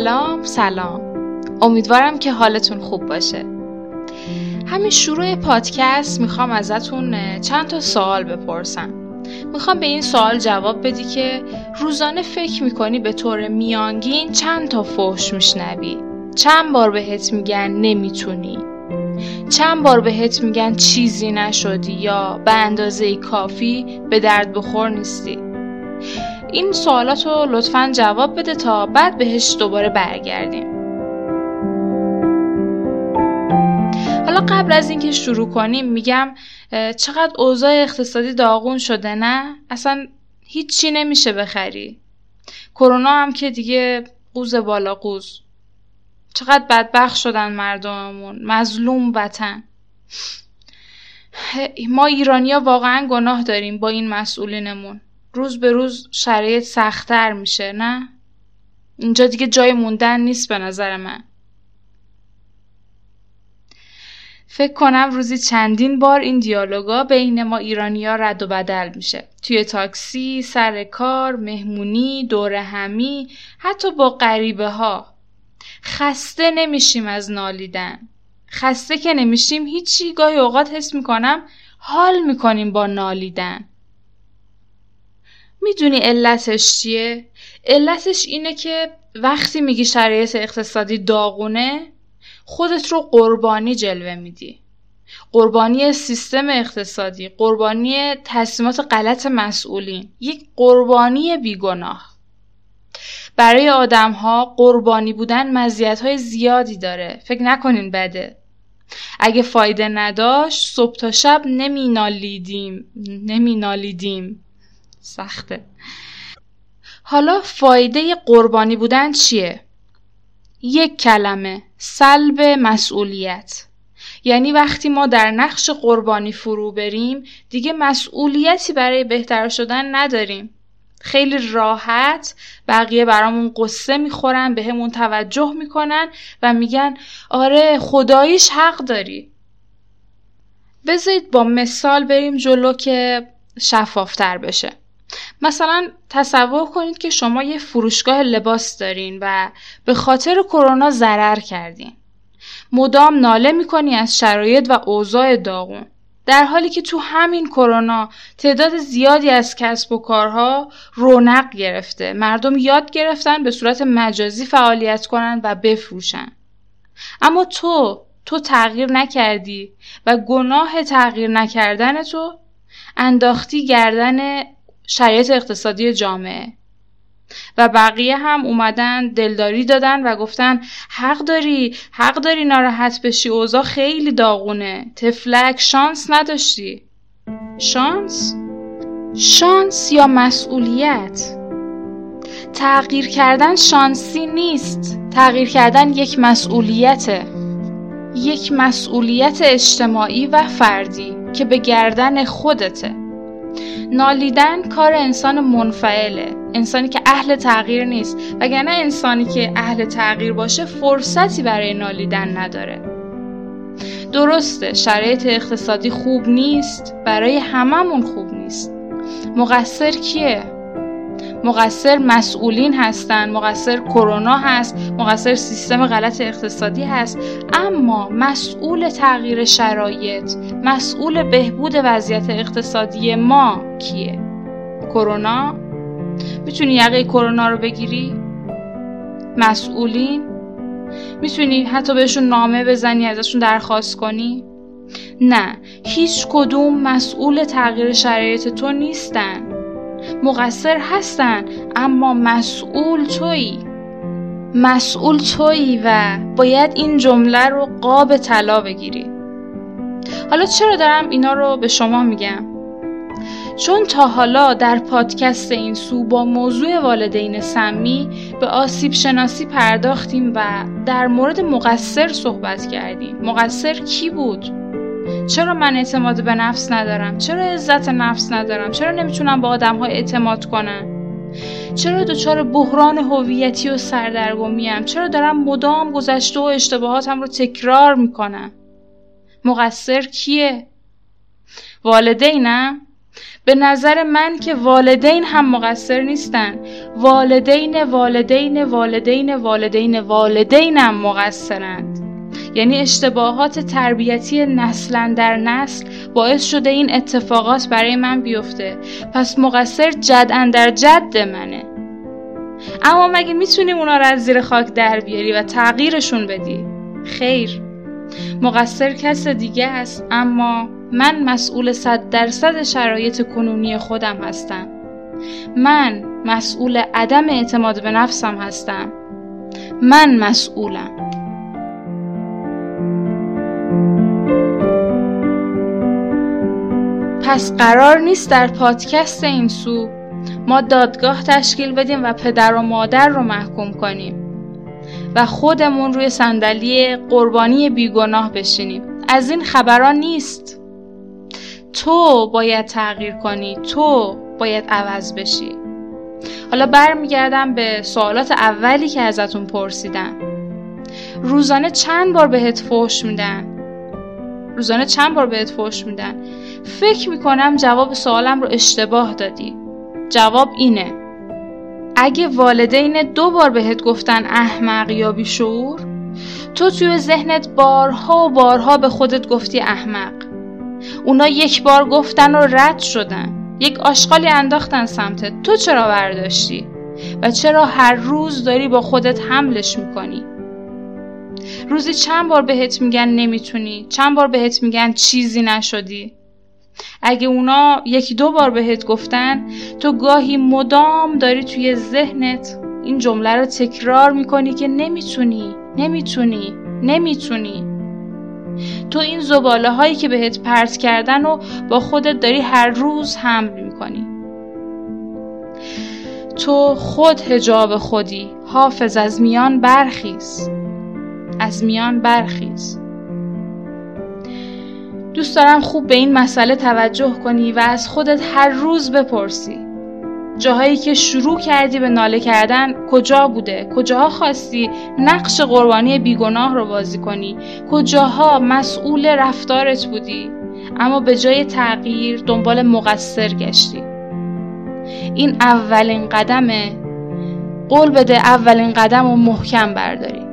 سلام سلام. امیدوارم که حالتون خوب باشه. همین شروع پادکست می‌خوام ازتون چند تا سوال بپرسم. می‌خوام به این سوال جواب بدی که روزانه فکر می‌کنی به طور میانگین چند تا فحش میشنوی؟ چند بار بهت میگن نمی‌تونی؟ چند بار بهت میگن چیزی نشدی یا به اندازه کافی به درد بخور نیستی؟ این سوالات رو لطفا جواب بده تا بعد بهش دوباره برگردیم. حالا قبل از اینکه شروع کنیم میگم چقدر اوضاع اقتصادی داغون شده نه؟ اصلا هیچی نمیشه بخری. کرونا هم که دیگه قوز بالا قوز. چقدر بدبخت شدن مردممون مظلوم وطن. ما ایرانیا واقعا گناه داریم با این مسئولینمون. روز به روز شرایط سختتر میشه نه؟ اینجا دیگه جای موندن نیست به نظر من. فکر کنم روزی چندین بار این دیالوگا بین ما ایرانیا رد و بدل میشه. توی تاکسی، سر کار، مهمونی، دور همی، حتی با غریبه ها خسته نمیشیم از نالیدن. خسته که نمیشیم هیچی. گاهی اوقات حس می‌کنم حال می‌کنیم با نالیدن. می‌دونی علتش چیه؟ علتش اینه که وقتی میگی شرایط اقتصادی داغونه خودت رو قربانی جلوه میدی. قربانی سیستم اقتصادی قربانی تصمیمات غلط مسئولین یک قربانی بیگناه. برای آدم ها قربانی بودن مزیت های زیادی داره. فکر نکنین بده. اگه فایده نداشت صبح تا شب نمی نالیدیم نمی نالیدیم سخته. حالا فایده قربانی بودن چیه؟ یک کلمه سلب مسئولیت. یعنی وقتی ما در نقش قربانی فرو بریم دیگه مسئولیتی برای بهتر شدن نداریم. خیلی راحت بقیه برامون قصه می‌خورن به همون توجه می‌کنن و میگن آره خداییش حق داری. بذارید با مثال بریم جلو که شفافتر بشه. مثلا تصور کنید که شما یه فروشگاه لباس دارین و به خاطر کرونا ضرر کردین. مدام ناله می‌کنی از شرایط و اوضاع داغون. در حالی که تو همین کرونا تعداد زیادی از کسب و کارها رونق گرفته. مردم یاد گرفتن به صورت مجازی فعالیت کنن و بفروشن. اما تو تو تغییر نکردی و گناه تغییر نکردن تو انداختی گردن شرایط اقتصادی جامعه. و بقیه هم اومدن دلداری دادن و گفتن حق داری حق داری ناراحت بشی اوضاع خیلی داغونه. تفلک شانس نداشتی. شانس؟ شانس یا مسئولیت؟ تغییر کردن شانسی نیست. تغییر کردن یک مسئولیته. یک مسئولیت اجتماعی و فردی که به گردن خودته. نالیدن کار انسان منفعله. انسانی که اهل تغییر نیست. وگرنه انسانی که اهل تغییر باشه فرصتی برای نالیدن نداره. درسته شرایط اقتصادی خوب نیست. برای هممون خوب نیست. مقصر کیه؟ مقصر مسئولین هستند مقصر کرونا هست مقصر سیستم غلط اقتصادی هست. اما مسئول تغییر شرایط مسئول بهبود وضعیت اقتصادی ما کیه؟ کرونا؟ می‌تونی یقه کرونا رو بگیری؟ مسئولین؟ می‌تونی حتی بهشون نامه بزنی ازشون درخواست کنی؟ نه هیچ کدوم مسئول تغییر شرایط تو نیستن. مقصر هستن اما مسئول تویی؟ مسئول تویی و باید این جمله رو قاب طلا بگیری. حالا چرا دارم اینا رو به شما میگم؟ چون تا حالا در پادکست این سو با موضوع والدین سمی به آسیب شناسی پرداختیم و در مورد مقصر صحبت کردیم. مقصر کی بود؟ چرا من اعتماد به نفس ندارم؟ چرا عزت نفس ندارم؟ چرا نمی‌تونم با آدم های اعتماد کنم؟ چرا دچار بحران هویتی و سردرگمیم چرا دارم مدام گذشته و اشتباهاتم رو تکرار می‌کنم؟ مقصر کیه؟ والدینم؟ به نظر من که والدین هم مقصر نیستن. والدین والدین والدین والدین والدین هم مقصرند یعنی اشتباهات تربیتی نسلا در نسل باعث شده این اتفاقات برای من بیفته. پس مقصر جد در جد منه. اما مگه می‌تونی اونا رو از زیر خاک در بیاری و تغییرشون بدی؟ خیر. مقصر کس دیگه است اما من مسئول صد درصد شرایط کنونی خودم هستم. من مسئول عدم اعتماد به نفسم هستم. من مسئولم. پس قرار نیست در پادکست این سو ما دادگاه تشکیل بدیم و پدر و مادر رو محکوم کنیم و خودمون روی صندلی قربانی بیگناه بشینیم. از این خبران نیست. تو باید تغییر کنی. تو باید عوض بشی. حالا برمیگردم به سوالات اولی که ازتون پرسیدم. روزانه چند بار بهت فوش میدن؟ روزانه چند بار بهت فوش میدن؟ فکر می‌کنم جواب سوالم رو اشتباه دادی. جواب اینه. اگه والدین دو بار بهت گفتن احمق یا بیشعور تو توی ذهنت بارها و بارها به خودت گفتی احمق. اونا یک بار گفتن و رد شدن. یک آشغالی انداختن سمتت تو چرا برداشتی؟ و چرا هر روز داری با خودت حملش می‌کنی؟ روزی چند بار بهت میگن نمی‌تونی؟ چند بار بهت میگن چیزی نشدی؟ اگه اونا یکی دو بار بهت گفتن تو گاهی مدام داری توی ذهنت این جمله رو تکرار می‌کنی که نمی‌تونی نمی‌تونی نمی‌تونی. تو این زباله هایی که بهت پرت کردن و با خودت داری هر روز حمل می‌کنی. تو خود هجاب خودی. حافظ از میان برخیز. از میان برخیز. دوست دارم خوب به این مسئله توجه کنی و از خودت هر روز بپرسی. جاهایی که شروع کردی به ناله کردن کجا بوده؟ کجاها خواستی نقش قربانی بیگناه رو بازی کنی؟ کجاها مسئول رفتارت بودی؟ اما به جای تغییر دنبال مقصر گشتی. این اولین قدمه. قول بده اولین قدم و محکم برداری.